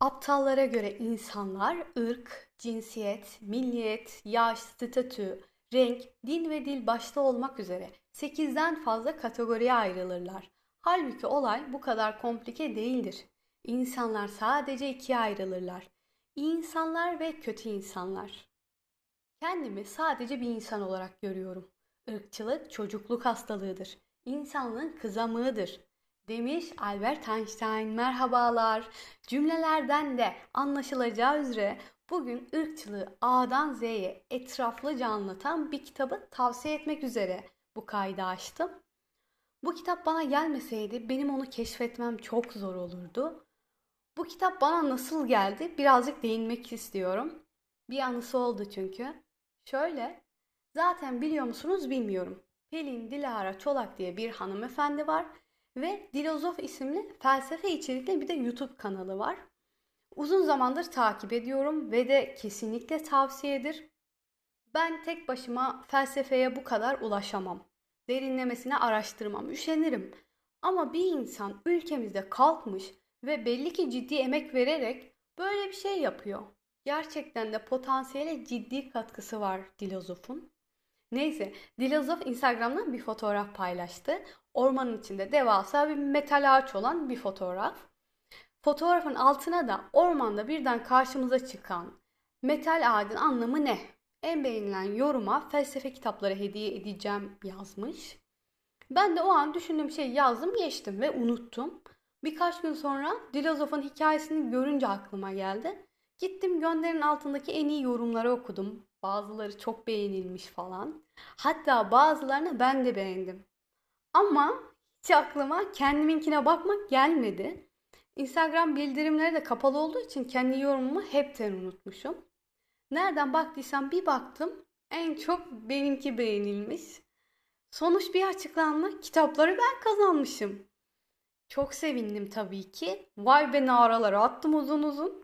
Aptallara göre insanlar ırk, cinsiyet, milliyet, yaş, statü, renk, din ve dil başta olmak üzere 8'den fazla kategoriye ayrılırlar. Halbuki olay bu kadar komplike değildir. İnsanlar sadece ikiye ayrılırlar. İyi insanlar ve kötü insanlar. Kendimi sadece bir insan olarak görüyorum. Irkçılık çocukluk hastalığıdır. İnsanlığın kızamığıdır. Demiş Albert Einstein. Merhabalar. Cümlelerden de anlaşılacağı üzere bugün ırkçılığı A'dan Z'ye etraflıca anlatan bir kitabı tavsiye etmek üzere bu kaydı açtım. Bu kitap bana gelmeseydi benim onu keşfetmem çok zor olurdu. Bu kitap bana nasıl geldi birazcık değinmek istiyorum. Bir anısı oldu çünkü. Şöyle, zaten biliyor musunuz bilmiyorum. Pelin Dilara Çolak diye bir hanımefendi var ve Dilozof isimli felsefe içerikli bir de YouTube kanalı var. Uzun zamandır takip ediyorum ve de kesinlikle tavsiyedir. Ben tek başıma felsefeye bu kadar ulaşamam. Derinlemesine araştırmam, üşenirim. Ama bir insan ülkemizde kalkmış ve belli ki ciddi emek vererek böyle bir şey yapıyor. Gerçekten de potansiyele ciddi katkısı var Dilozof'un. Neyse, Dilozof Instagram'dan bir fotoğraf paylaştı. Ormanın içinde devasa bir metal ağaç olan bir fotoğraf. Fotoğrafın altına da ormanda birden karşımıza çıkan metal ağacın anlamı ne? En beğenilen yoruma felsefe kitapları hediye edeceğim yazmış. Ben de o an düşündüğüm şey yazdım geçtim ve unuttum. Birkaç gün sonra Dilozof'un hikayesini görünce aklıma geldi. Gittim gönderin altındaki en iyi yorumları okudum. Bazıları çok beğenilmiş falan. Hatta bazılarını ben de beğendim. Ama hiç aklıma kendiminkine bakmak gelmedi. Instagram bildirimleri de kapalı olduğu için kendi yorumumu hepten unutmuşum. Nereden baktıysam bir baktım en çok benimki beğenilmiş. Sonuç bir açıklanma kitapları ben kazanmışım. Çok sevindim tabii ki. Vay be naraları attım uzun uzun.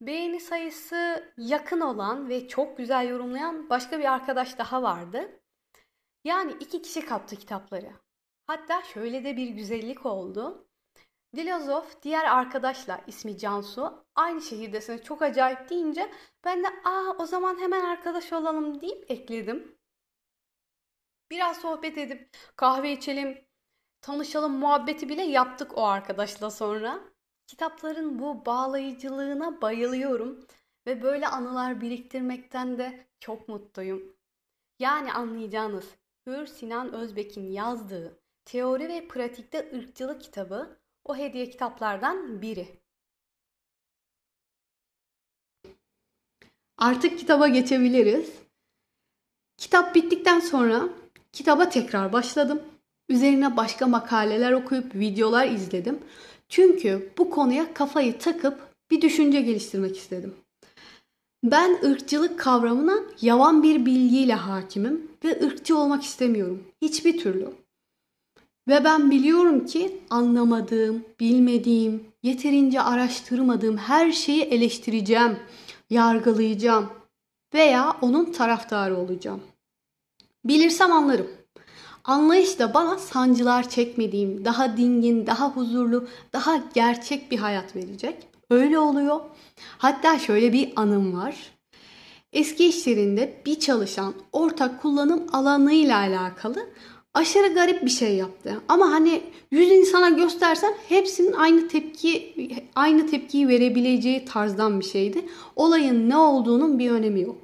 Beğeni sayısı yakın olan ve çok güzel yorumlayan başka bir arkadaş daha vardı. Yani iki kişi kaptı kitapları. Hatta şöyle de bir güzellik oldu. Dilozof diğer arkadaşla ismi Cansu aynı şehirdesiniz çok acayip deyince ben de aa o zaman hemen arkadaş olalım deyip ekledim. Biraz sohbet edip kahve içelim, tanışalım muhabbeti bile yaptık o arkadaşla sonra. Kitapların bu bağlayıcılığına bayılıyorum ve böyle anılar biriktirmekten de çok mutluyum. Yani anlayacağınız Hür Sinan Özbek'in yazdığı Teori ve Pratikte Irkçılık kitabı o hediye kitaplardan biri. Artık kitaba geçebiliriz. Kitap bittikten sonra kitaba tekrar başladım. Üzerine başka makaleler okuyup videolar izledim. Çünkü bu konuya kafayı takıp bir düşünce geliştirmek istedim. Ben ırkçılık kavramına yavan bir bilgiyle hakimim ve ırkçı olmak istemiyorum. Hiçbir türlü. Ve ben biliyorum ki anlamadığım, bilmediğim, yeterince araştırmadığım her şeyi eleştireceğim, yargılayacağım veya onun taraftarı olacağım. Bilirsem anlarım. Anlayış da bana sancılar çekmediğim, daha dingin, daha huzurlu, daha gerçek bir hayat verecek. Öyle oluyor. Hatta şöyle bir anım var. Eski işlerinde bir çalışan ortak kullanım alanıyla alakalı aşırı garip bir şey yaptı. Ama hani yüz insana göstersen hepsinin aynı tepki aynı tepkiyi verebileceği tarzdan bir şeydi. Olayın ne olduğunun bir önemi yok.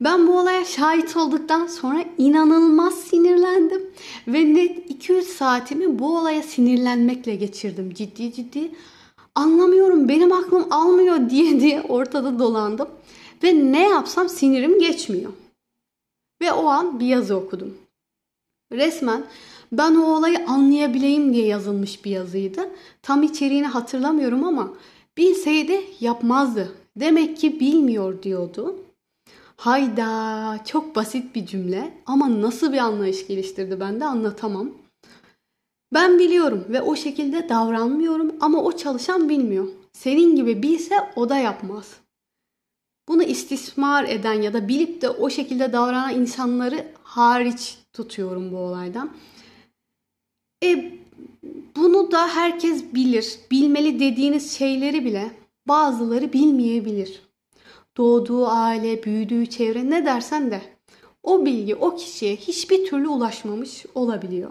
Ben bu olaya şahit olduktan sonra inanılmaz sinirlendim. Ve net 200 saatimi bu olaya sinirlenmekle geçirdim. Ciddi ciddi. Anlamıyorum benim aklım almıyor diye diye ortada dolandım. Ve ne yapsam sinirim geçmiyor. Ve o an bir yazı okudum. Resmen ben o olayı anlayabileyim diye yazılmış bir yazıydı. Tam içeriğini hatırlamıyorum ama bilseydi yapmazdı. Demek ki bilmiyor diyordu. Hayda çok basit bir cümle ama nasıl bir anlayış geliştirdi bende anlatamam. Ben biliyorum ve o şekilde davranmıyorum ama o çalışan bilmiyor. Senin gibi bilse o da yapmaz. Bunu istismar eden ya da bilip de o şekilde davranan insanları hariç tutuyorum bu olaydan. E, bunu da herkes bilir. Bilmeli dediğiniz şeyleri bile bazıları bilmeyebilir. Doğduğu aile, büyüdüğü çevre ne dersen de o bilgi o kişiye hiçbir türlü ulaşmamış olabiliyor.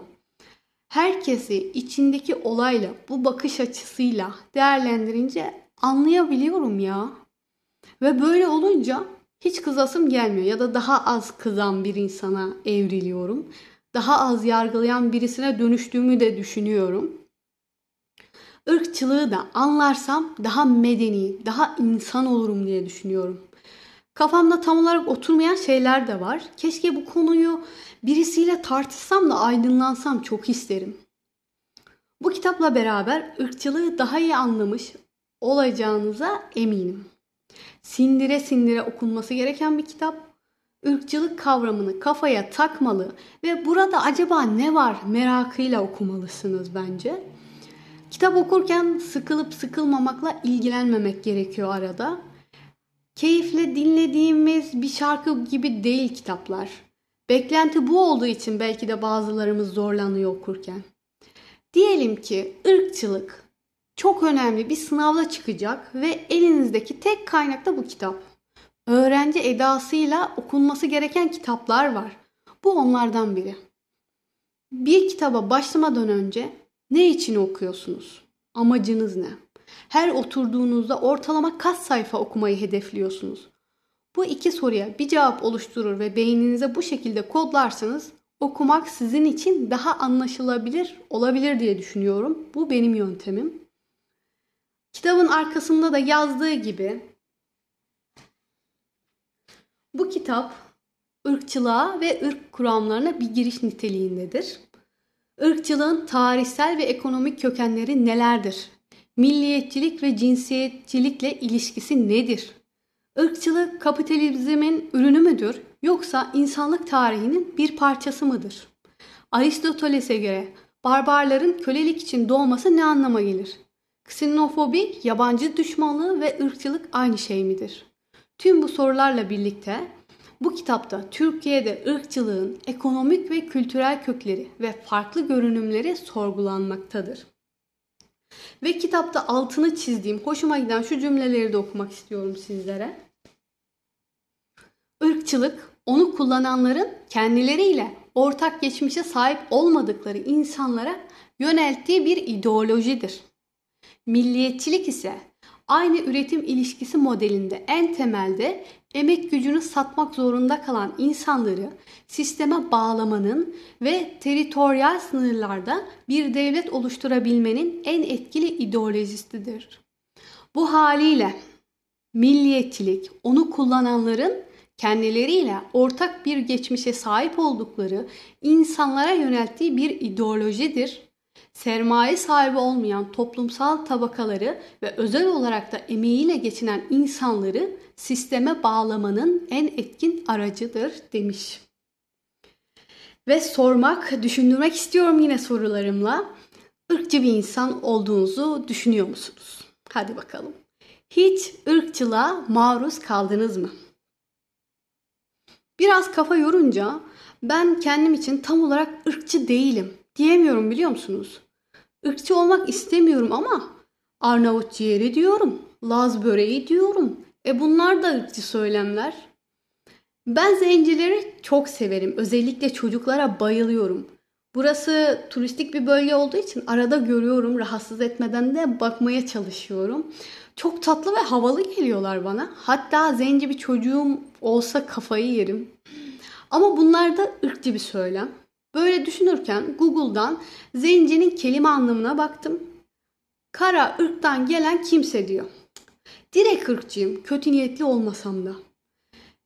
Herkesi içindeki olayla, bu bakış açısıyla değerlendirince anlayabiliyorum ya. Ve böyle olunca hiç kızasım gelmiyor ya da daha az kızan bir insana evriliyorum. Daha az yargılayan birisine dönüştüğümü de düşünüyorum. Irkçılığı da anlarsam daha medeni, daha insan olurum diye düşünüyorum. Kafamda tam olarak oturmayan şeyler de var. Keşke bu konuyu birisiyle tartışsam da aydınlansam çok isterim. Bu kitapla beraber ırkçılığı daha iyi anlamış olacağınıza eminim. Sindire sindire okunması gereken bir kitap. Irkçılık kavramını kafaya takmalı ve burada acaba ne var merakıyla okumalısınız bence. Kitap okurken sıkılıp sıkılmamakla ilgilenmemek gerekiyor arada. Keyifle dinlediğimiz bir şarkı gibi değil kitaplar. Beklenti bu olduğu için belki de bazılarımız zorlanıyor okurken. Diyelim ki ırkçılık çok önemli bir sınavda çıkacak ve elinizdeki tek kaynak da bu kitap. Öğrenci edasıyla okunması gereken kitaplar var. Bu onlardan biri. Bir kitaba başlamadan önce ne için okuyorsunuz? Amacınız ne? Her oturduğunuzda ortalama kaç sayfa okumayı hedefliyorsunuz? Bu iki soruya bir cevap oluşturur ve beyninize bu şekilde kodlarsanız okumak sizin için daha anlaşılabilir olabilir diye düşünüyorum. Bu benim yöntemim. Kitabın arkasında da yazdığı gibi bu kitap ırkçılığa ve ırk kuramlarına bir giriş niteliğindedir. Irkçılığın tarihsel ve ekonomik kökenleri nelerdir? Milliyetçilik ve cinsiyetçilikle ilişkisi nedir? Irkçılık kapitalizmin ürünü müdür yoksa insanlık tarihinin bir parçası mıdır? Aristoteles'e göre barbarların kölelik için doğması ne anlama gelir? Ksenofobik, yabancı düşmanlığı ve ırkçılık aynı şey midir? Tüm bu sorularla birlikte bu kitapta Türkiye'de ırkçılığın ekonomik ve kültürel kökleri ve farklı görünümleri sorgulanmaktadır. Ve kitapta altını çizdiğim, hoşuma giden şu cümleleri de okumak istiyorum sizlere. Irkçılık, onu kullananların kendileriyle ortak geçmişe sahip olmadıkları insanlara yönelttiği bir ideolojidir. Milliyetçilik ise aynı üretim ilişkisi modelinde en temelde emek gücünü satmak zorunda kalan insanları sisteme bağlamanın ve teritoryal sınırlarda bir devlet oluşturabilmenin en etkili ideolojisidir. Bu haliyle milliyetçilik onu kullananların kendileriyle ortak bir geçmişe sahip oldukları insanlara yönelttiği bir ideolojidir sermaye sahibi olmayan toplumsal tabakaları ve özel olarak da emeğiyle geçinen insanları sisteme bağlamanın en etkin aracıdır demiş. Ve sormak, düşündürmek istiyorum yine sorularımla. Irkçı bir insan olduğunuzu düşünüyor musunuz? Hadi bakalım. Hiç ırkçılığa maruz kaldınız mı? Biraz kafa yorunca ben kendim için tam olarak ırkçı değilim diyemiyorum biliyor musunuz? Irkçı olmak istemiyorum ama Arnavut ciğeri diyorum, Laz böreği diyorum. E bunlar da ırkçı söylemler. Ben zencileri çok severim. Özellikle çocuklara bayılıyorum. Burası turistik bir bölge olduğu için arada görüyorum. Rahatsız etmeden de bakmaya çalışıyorum. Çok tatlı ve havalı geliyorlar bana. Hatta zenci bir çocuğum olsa kafayı yerim. Ama bunlar da ırkçı bir söylem. Böyle düşünürken Google'dan zencinin kelime anlamına baktım. Kara ırktan gelen kimse diyor. Direkt ırkçıyım, kötü niyetli olmasam da.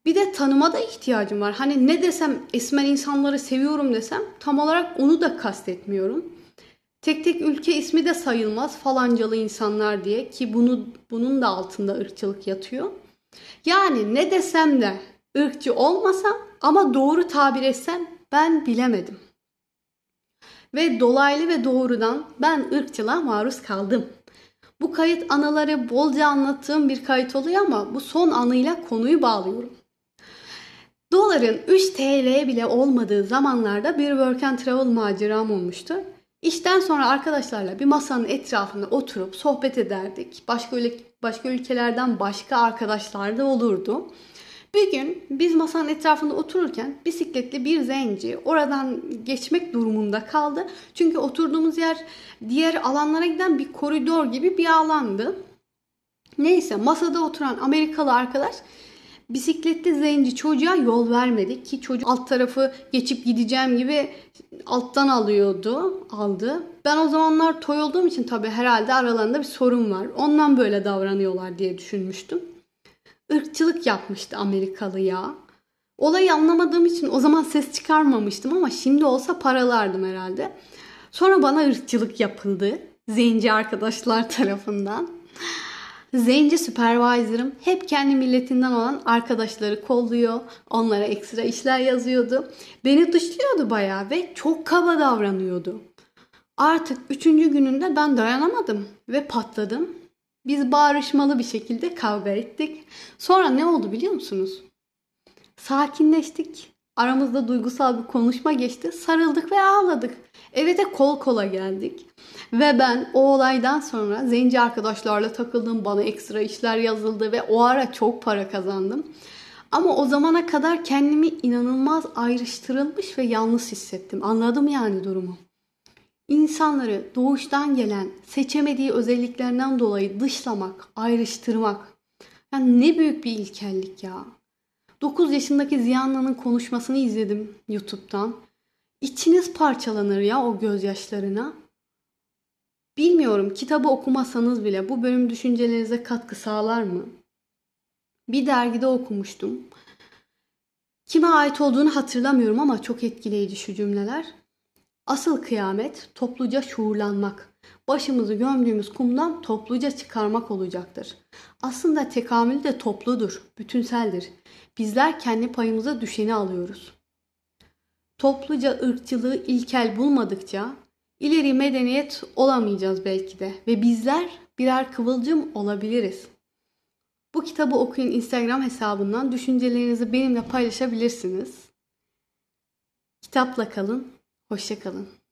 Bir de tanıma da ihtiyacım var. Hani ne desem esmer insanları seviyorum desem tam olarak onu da kastetmiyorum. Tek tek ülke ismi de sayılmaz falancalı insanlar diye ki bunu bunun da altında ırkçılık yatıyor. Yani ne desem de ırkçı olmasam ama doğru tabir etsem ben bilemedim. Ve dolaylı ve doğrudan ben ırkçılığa maruz kaldım. Bu kayıt anaları bolca anlattığım bir kayıt oluyor ama bu son anıyla konuyu bağlıyorum. Doların 3 TL bile olmadığı zamanlarda bir work and travel maceram olmuştu. İşten sonra arkadaşlarla bir masanın etrafında oturup sohbet ederdik. Başka başka ülkelerden başka arkadaşlar da olurdu. Bir gün biz masanın etrafında otururken bisikletli bir zenci oradan geçmek durumunda kaldı. Çünkü oturduğumuz yer diğer alanlara giden bir koridor gibi bir alandı. Neyse masada oturan Amerikalı arkadaş bisikletli zenci çocuğa yol vermedi ki çocuk alt tarafı geçip gideceğim gibi alttan alıyordu, aldı. Ben o zamanlar toy olduğum için tabii herhalde aralarında bir sorun var. Ondan böyle davranıyorlar diye düşünmüştüm. Irkçılık yapmıştı Amerikalı ya. Olayı anlamadığım için o zaman ses çıkarmamıştım ama şimdi olsa paralardım herhalde. Sonra bana ırkçılık yapıldı. Zenci arkadaşlar tarafından. Zenci supervisor'ım hep kendi milletinden olan arkadaşları kolluyor. Onlara ekstra işler yazıyordu. Beni dışlıyordu bayağı ve çok kaba davranıyordu. Artık üçüncü gününde ben dayanamadım ve patladım. Biz bağırışmalı bir şekilde kavga ettik. Sonra ne oldu biliyor musunuz? Sakinleştik. Aramızda duygusal bir konuşma geçti. Sarıldık ve ağladık. Eve de kol kola geldik. Ve ben o olaydan sonra zenci arkadaşlarla takıldım. Bana ekstra işler yazıldı ve o ara çok para kazandım. Ama o zamana kadar kendimi inanılmaz ayrıştırılmış ve yalnız hissettim. Anladım yani durumu. İnsanları doğuştan gelen, seçemediği özelliklerinden dolayı dışlamak, ayrıştırmak. Yani ne büyük bir ilkellik ya. 9 yaşındaki Ziyanna'nın konuşmasını izledim YouTube'dan. İçiniz parçalanır ya o gözyaşlarına. Bilmiyorum kitabı okumasanız bile bu bölüm düşüncelerinize katkı sağlar mı? Bir dergide okumuştum. Kime ait olduğunu hatırlamıyorum ama çok etkileyici şu cümleler. Asıl kıyamet topluca şuurlanmak. Başımızı gömdüğümüz kumdan topluca çıkarmak olacaktır. Aslında tekamül de topludur, bütünseldir. Bizler kendi payımıza düşeni alıyoruz. Topluca ırkçılığı ilkel bulmadıkça ileri medeniyet olamayacağız belki de ve bizler birer kıvılcım olabiliriz. Bu kitabı okuyun Instagram hesabından düşüncelerinizi benimle paylaşabilirsiniz. Kitapla kalın, hoşça kalın.